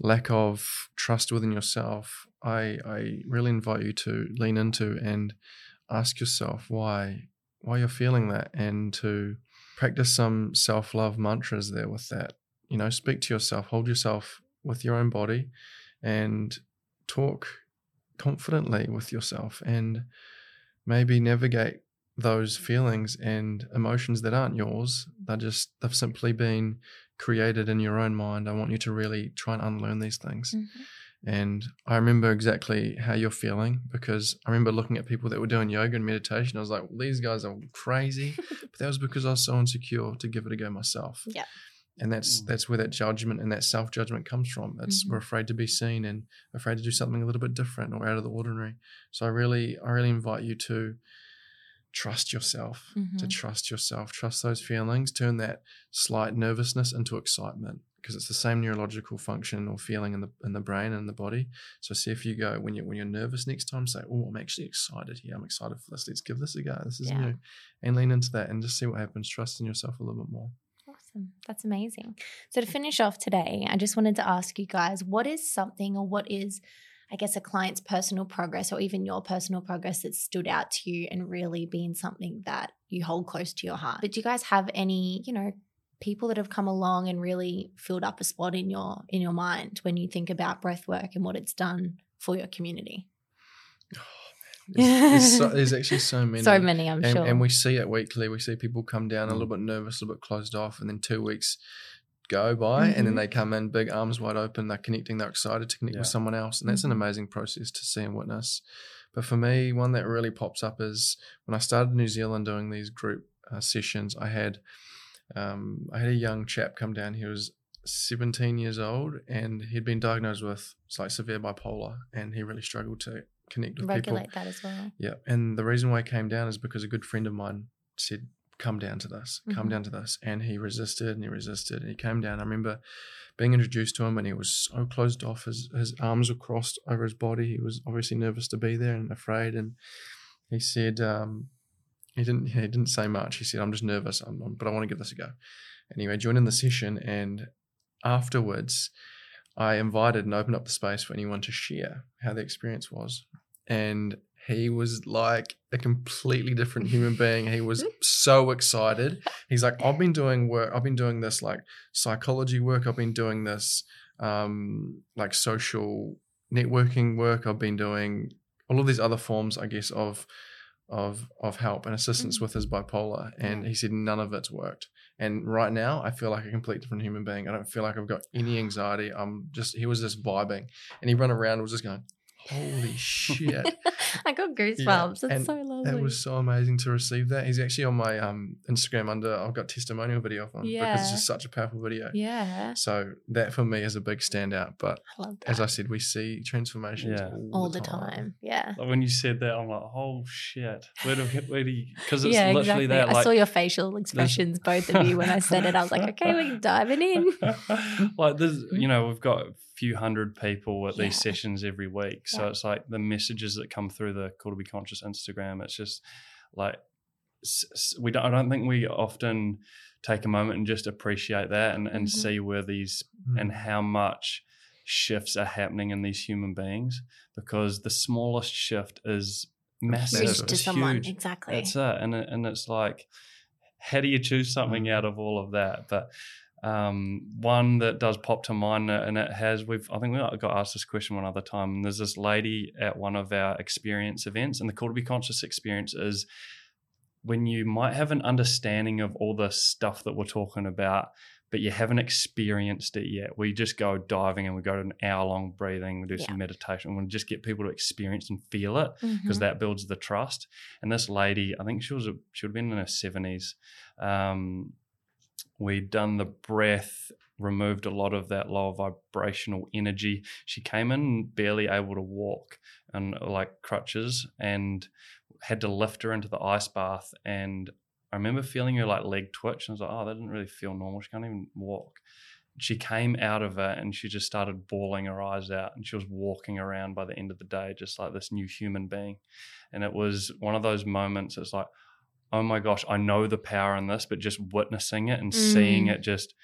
lack of trust within yourself, I I really invite you to lean into and ask yourself why why you're feeling that, and to practice some self love mantras there with that. You know, speak to yourself, hold yourself with your own body, and talk confidently with yourself and maybe navigate those feelings and emotions that aren't yours. They're just they've simply been created in your own mind. I want you to really try and unlearn these things mm-hmm. And i remember exactly how you're feeling because i remember looking at people that were doing yoga and meditation i was like well, these guys are crazy but that was because i was so insecure to give it a go myself
Yeah.
and that's
Mm.
that's where that judgment and that self judgment comes from. It's
Mhm.
we're afraid to be seen and afraid to do something a little bit different or out of the ordinary. So I really I really invite you to trust yourself, to
Mhm.
trust yourself, trust those feelings, turn that slight nervousness into excitement because it's the same neurological function or feeling in the in the brain and the body. So see if you go when you when you're nervous next time, say, "Oh, I'm actually excited here. I'm excited for this. Let's give this a go. This is
Yeah.
new," and lean into that and just see what happens. Trust in yourself a little bit more.
Awesome. That's amazing. So, to finish off today, I just wanted to ask you guys what is something or what is, I guess, a client's personal progress or even your personal progress that stood out to you and really been something that you hold close to your heart? But do you guys have any, you know, people that have come along and really filled up a spot in your in your mind when you think about breath work and what it's done for your community?
There's, there's, so, there's actually so many.
So many, I'm
and,
sure.
and we see it weekly. We see people come down a
Mm.
little bit nervous, a little bit closed off, and then two weeks go by, and then
Mhm.
they come in, big arms wide open. They're connecting. They're excited to connect with someone else, and that's an
Mhm.
amazing process to see and witness. But for me, one that really pops up is when I started in New Zealand doing these group uh, sessions. I had um, I had a young chap come down. He was 17 years old, and he'd been diagnosed with like severe bipolar, and he really struggled to connect with people.
Regulate that as well.
Yeah, and the reason why I came down is because a good friend of mine said, "Come down to this, come
Mhm.
down to this," and he resisted and he resisted and he came down. I remember being introduced to him, and he was so closed off. His his arms were crossed over his body. He was obviously nervous to be there and afraid. And he said, um, he didn't he didn't say much. He said, "I'm just nervous, I'm, I'm- but I want to give this a go." Anyway, joined in the session, and afterwards, I invited and opened up the space for anyone to share how the experience was and he was like a completely different human being. He was so excited. He's like, I've been doing work. I've been doing this like psychology work. I've been doing this um, like social networking work. I've been doing all of these other forms, I guess, of of of help and assistance
Mhm.
with his bipolar. And
Yeah.
he said none of it's worked. And right now, I feel like a complete different human being. I don't feel like I've got any anxiety. I'm just he was just vibing, and he run around was just going, "Holy shit!"
I got goosebumps. That's
and
so lovely.
It was so amazing to receive that. He's actually on my um, Instagram under I've got testimonial video of him because it's just such a powerful video.
yeah,
So that for me is a big standout. But
I love that.
as I said, we see transformations
Yeah.
all,
all the time. Yeah.
Like when you said that, I'm like, oh shit, where do where do you? Because it's
yeah,
literally
exactly.
that.
I saw your facial expressions, both of you, when I said it. I was like, okay, we're diving in.
like there's you know we've got a few hundred people at
Yeah.
these sessions every week so
Yeah.
it's like the messages that come through the Cool to Be Conscious instagram it's just like s- s- we don't i don't think we often take a moment and just appreciate that and, and
Mhm.
see where these
Mm.
and how much shifts are happening in these human beings because the smallest shift is massive
Huge
Huge to
it's
someone.
huge
Exactly.
that's it and and it's like how do you choose something
Mm.
out of all of that but um, one that does pop to mind uh, and it has we've i think we got asked this question one other time and there's this lady at one of our experience events and the Cool to Be Conscious experience is when you might have an understanding of all the stuff that we're talking about but you haven't experienced it yet. We just go diving and we go to an hour long breathing, we do some meditation, we just get people to experience and feel it because
Mhm.
that builds the trust. And this lady, I think she was a, she would have been in her seventies. Um, we'd done the breath, removed a lot of that lower vibrational energy. She came in barely able to walk and like crutches, and had to lift her into the ice bath. And I remember feeling her like leg twitch. And I was like, oh, that didn't really feel normal. She can't even walk she came out of it and she just started bawling her eyes out and she was walking around by the end of the day just like this new human being and it was one of those moments it's like oh my gosh i know the power in this but just witnessing it and seeing
Mm.
it just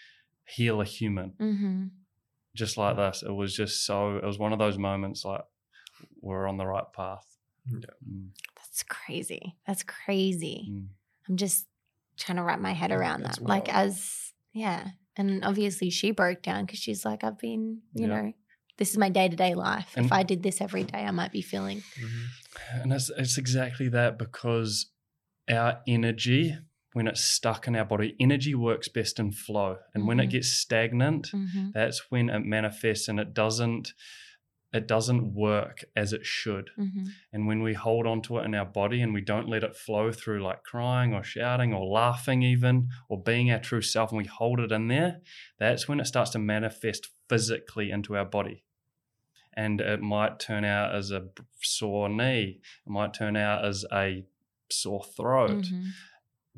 heal a human
Mhm.
just like this it was just so it was one of those moments like we're on the right path
Yeah.
Mm,
That's crazy. That's crazy.
mm.
I'm just trying to wrap my head around
that's
that. Like, as, yeah. And obviously, she broke down because she's like, I've been, you
Yeah.
know, this is my day to day life.
And-
if I did this every day, I might be feeling.
Mhm.
And it's, it's exactly that because our energy, when it's stuck in our body, energy works best in flow. And when it
Mhm.
gets stagnant,
Mhm.
that's when it manifests and it doesn't it doesn't work as it should.
Mhm.
And when we hold on to it in our body and we don't let it flow through like crying or shouting or laughing even or being our true self and we hold it in there, that's when it starts to manifest physically into our body. And it might turn out as a sore knee, it might turn out as a sore throat.
Mhm.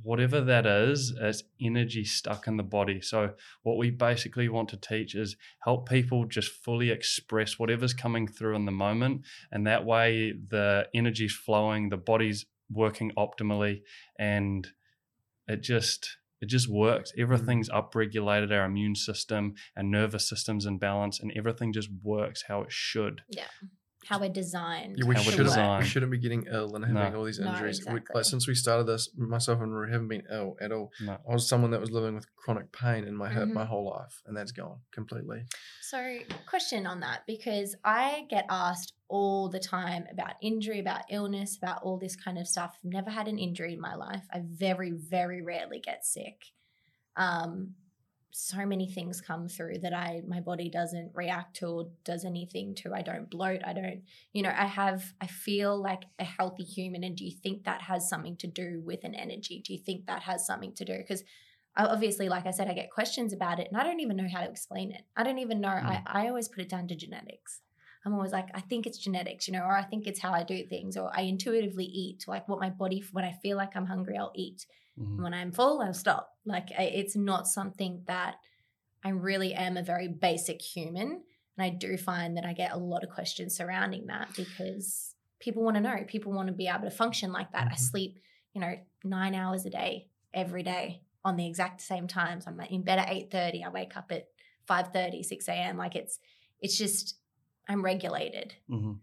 whatever that is, it's energy stuck in the body. So, what we basically want to teach is help people just fully express whatever's coming through in the moment. And that way, the energy's flowing, the body's working optimally, and it just. It just works. Everything's upregulated. Our immune system, our nervous system's in balance, and everything just works how it should.
Yeah. How we're designed.
Yeah, we
How
shouldn't, we shouldn't be getting ill and having
No.
all these
No,
injuries. We, like since we started this, myself and Ru haven't been ill at all.
No.
I was someone that was living with chronic pain in my hip
Mhm.
my whole life, and that's gone completely.
So, question on that because I get asked all the time about injury, about illness, about all this kind of stuff. Never had an injury in my life. I very, very rarely get sick. Um, so many things come through that I my body doesn't react to or does anything to. I don't bloat. I don't, you know, I have I feel like a healthy human. And do you think that has something to do with an energy? Do you think that has something to do? Because obviously, like I said, I get questions about it and I don't even know how to explain it. I don't even know. Mm. I, I always put it down to genetics. I'm always like, I think it's genetics, you know, or I think it's how I do things, or I intuitively eat, like what my body, when I feel like I'm hungry, I'll eat.
Mhm.
When I'm full, I'll stop. Like, I, it's not something that I really am a very basic human. And I do find that I get a lot of questions surrounding that because people want to know, people want to be able to function like that. I
Mhm.
sleep, you know, nine hours a day, every day on the exact same times. I'm in bed at 8.30. I wake up at 5.30, 6 a.m. Like it's, it's just, I'm regulated.
Mhm.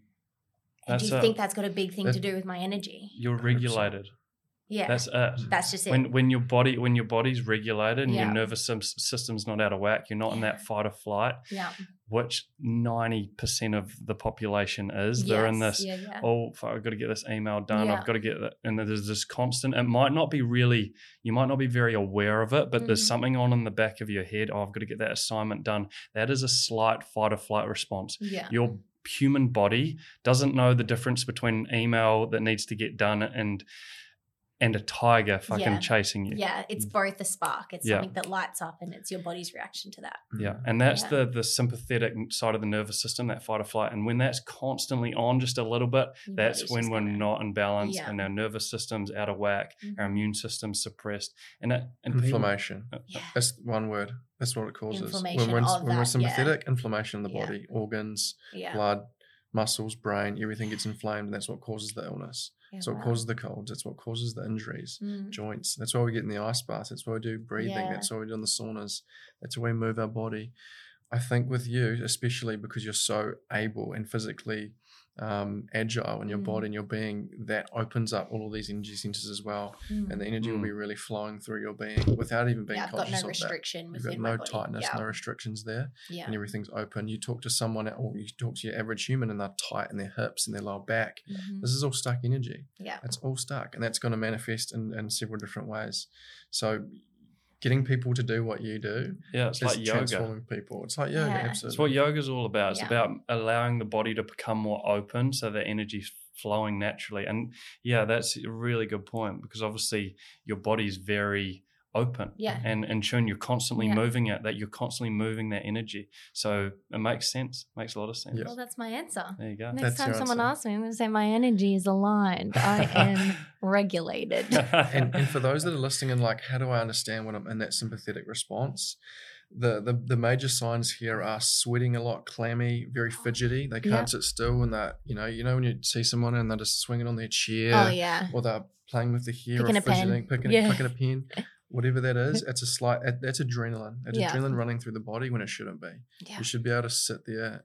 And do you
it.
think that's got a big thing to do with my energy?
You're regulated.
Yeah.
That's it.
That's just it.
when when your body when your body's regulated and
Yeah.
your nervous system's not out of whack, you're not in that fight or flight,
yeah.
which ninety percent of the population is. They're in this.
Yeah, yeah.
Oh, fuck, I've got to get this email done.
Yeah.
I've got to get that, and there's this constant. It might not be really. You might not be very aware of it, but there's
Mhm.
something on in the back of your head. Oh, I've got to get that assignment done. That is a slight fight or flight response
yeah.
your human body doesn't know the difference between an email that needs to get done and and a tiger fucking
Yeah.
chasing you.
Yeah, it's both a spark. It's
Yeah.
something that lights up, and it's your body's reaction to that.
Yeah, and that's
Yeah.
the the sympathetic side of the nervous system, that fight or flight. And when that's constantly on just a little bit,
Your
that's when we're
gonna-
not in balance
Yeah.
and our nervous system's out of whack, our
Mhm.
immune system's suppressed, and it, and
Inflammation.
uh,
Yeah.
That's one word. That's what it causes.
Inflammation
when we're,
of
when we're
that, yeah.
sympathetic, inflammation in the
Yeah.
body, organs,
Yeah.
blood, muscles, brain, everything gets inflamed, and that's what causes the illness.
yeah
what
wow.
causes the colds. That's what causes the injuries.
Mm.
Joints. That's why we get in the ice bath. That's why we do breathing.
Yeah.
That's why we do in the saunas. That's why we move our body. I think with you, especially because you're so able and physically um, agile in your
Mm.
body and your being, that opens up all of these energy centers as well.
Mm.
And the energy will
Mm.
be really flowing through your being without even being
yeah, I've got
conscious
no
of that.
restriction
You've got no
my body.
tightness,
yeah.
no restrictions there,
yeah.
and everything's open. You talk to someone, or you talk to your average human, and they're tight in their hips and their lower back.
Mhm.
This is all stuck energy.
yeah.
It's all stuck, and that's going to manifest in, in several different ways. So, getting people to do what you do
yeah, it's like yoga.
transforming people. It's like yoga,
Yeah.
absolutely.
It's what yoga's all about. It's
Yeah.
about allowing the body to become more open so the energy's flowing naturally. And yeah, that's a really good point because obviously your body's very open.
Yeah.
And and tune, you're constantly
Yeah.
moving it, that you're constantly moving that energy. So it makes sense. Makes a lot of sense.
Yeah.
Well, that's my answer.
There you go.
Next
That's
time someone
answer.
asks me, I'm going to say my energy is aligned. I am regulated.
and, and for those that are listening and like, how do I understand when I'm in that sympathetic response? The, the the major signs here are sweating a lot, clammy, very oh. fidgety. They can't
Yeah.
sit still, and that you know, you know when you see someone and they're just swinging on their chair,
Oh, yeah.
or they're playing with the hair,
Picking
or
a pen.
fidgeting, picking,
Yeah.
picking a pen, whatever that is. It's a slight. That's adrenaline. It's
Yeah.
adrenaline running through the body when it shouldn't be.
Yeah.
You should be able to sit there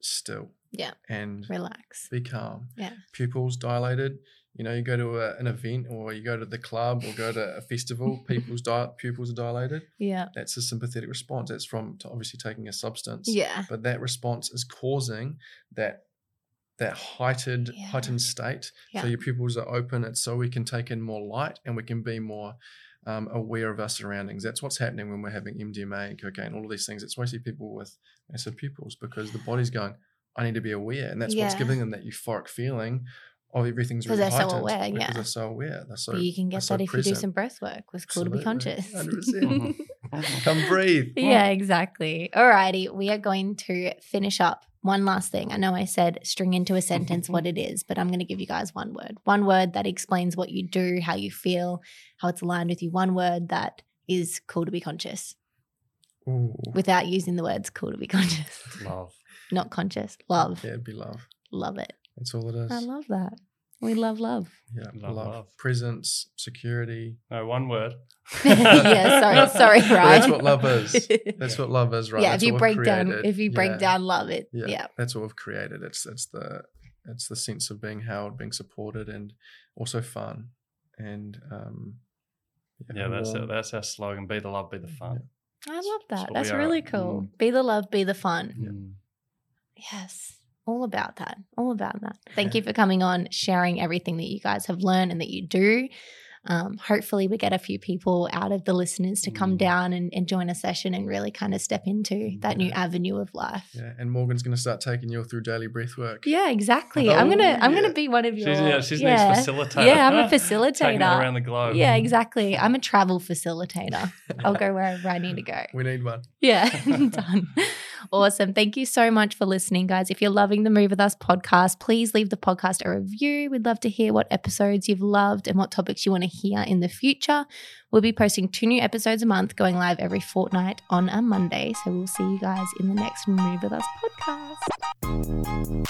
still.
Yeah.
And
Relax.
be calm.
Yeah.
Pupils dilated. You know, you go to a, an event or you go to the club or go to a festival, people's di- pupils are dilated.
Yeah.
That's a sympathetic response. That's from obviously taking a substance.
Yeah.
But that response is causing that that heightened
Yeah.
heightened state.
Yeah.
So your pupils are open. It's so we can take in more light and we can be more um, aware of our surroundings. That's what's happening when we're having MDMA and cocaine, all of these things. It's why you see people with massive pupils because the body's going, I need to be aware. And that's what's giving them that euphoric feeling of everything's
'Cause
really
they're so
heightened
aware,
because
yeah.
they're so aware. They're so
but you can
they're
get
so
that if you do some breath work. It's cool to be
Absolutely.
conscious.
100%. Come breathe.
Yeah, exactly. Alrighty, we are going to finish up. One last thing. I know I said string into a sentence what it is, but I'm going to give you guys one word. One word that explains what you do, how you feel, how it's aligned with you. One word that is cool to be conscious
Ooh.
without using the words cool to be conscious.
Love.
Not conscious. Love.
Yeah, it'd be love.
Love it.
That's all it is.
I love that. We love love.
yeah,
Love,
love.
love.
Presence, security.
No, one word.
yeah, sorry, sorry,
But
Ryan.
that's what love is. That's what love is, right?
yeah,
That's
if you break down, if you break
Yeah.
down love, it.
yeah,
Yeah.
that's what we've created. It's it's the it's the sense of being held, being supported, and also fun. And um,
Yeah, that's it. That's our slogan. Be the love, be the fun.
I love that.
what
That's
we are.
really cool.
Mm.
Be the love, be the fun.
Yeah.
Mm.
Yes. All about that. All about that. Thank you for coming on, sharing everything that you guys have learned and that you do. Um, hopefully, we get a few people out of the listeners to come
Mm.
down and, and join a session and really kind of step into that new avenue of life.
Yeah, and Morgan's going to start taking you through daily breath work.
Yeah, exactly. I'm
Oh,
gonna I'm
yeah.
gonna be one of your
She's, yeah, she's
yeah.
next facilitator.
Yeah, I'm a
Taking it
facilitator.
around the globe.
Yeah, exactly. I'm a travel facilitator. I'll go wherever I need to go.
We need one.
Yeah, done. Awesome. Thank you so much for listening, guys. If you're loving the Move With Us podcast, please leave the podcast a review. We'd love to hear what episodes you've loved and what topics you want to hear in the future. We'll be posting two new episodes a month, going live every fortnight on a Monday. So we'll see you guys in the next Move With Us podcast.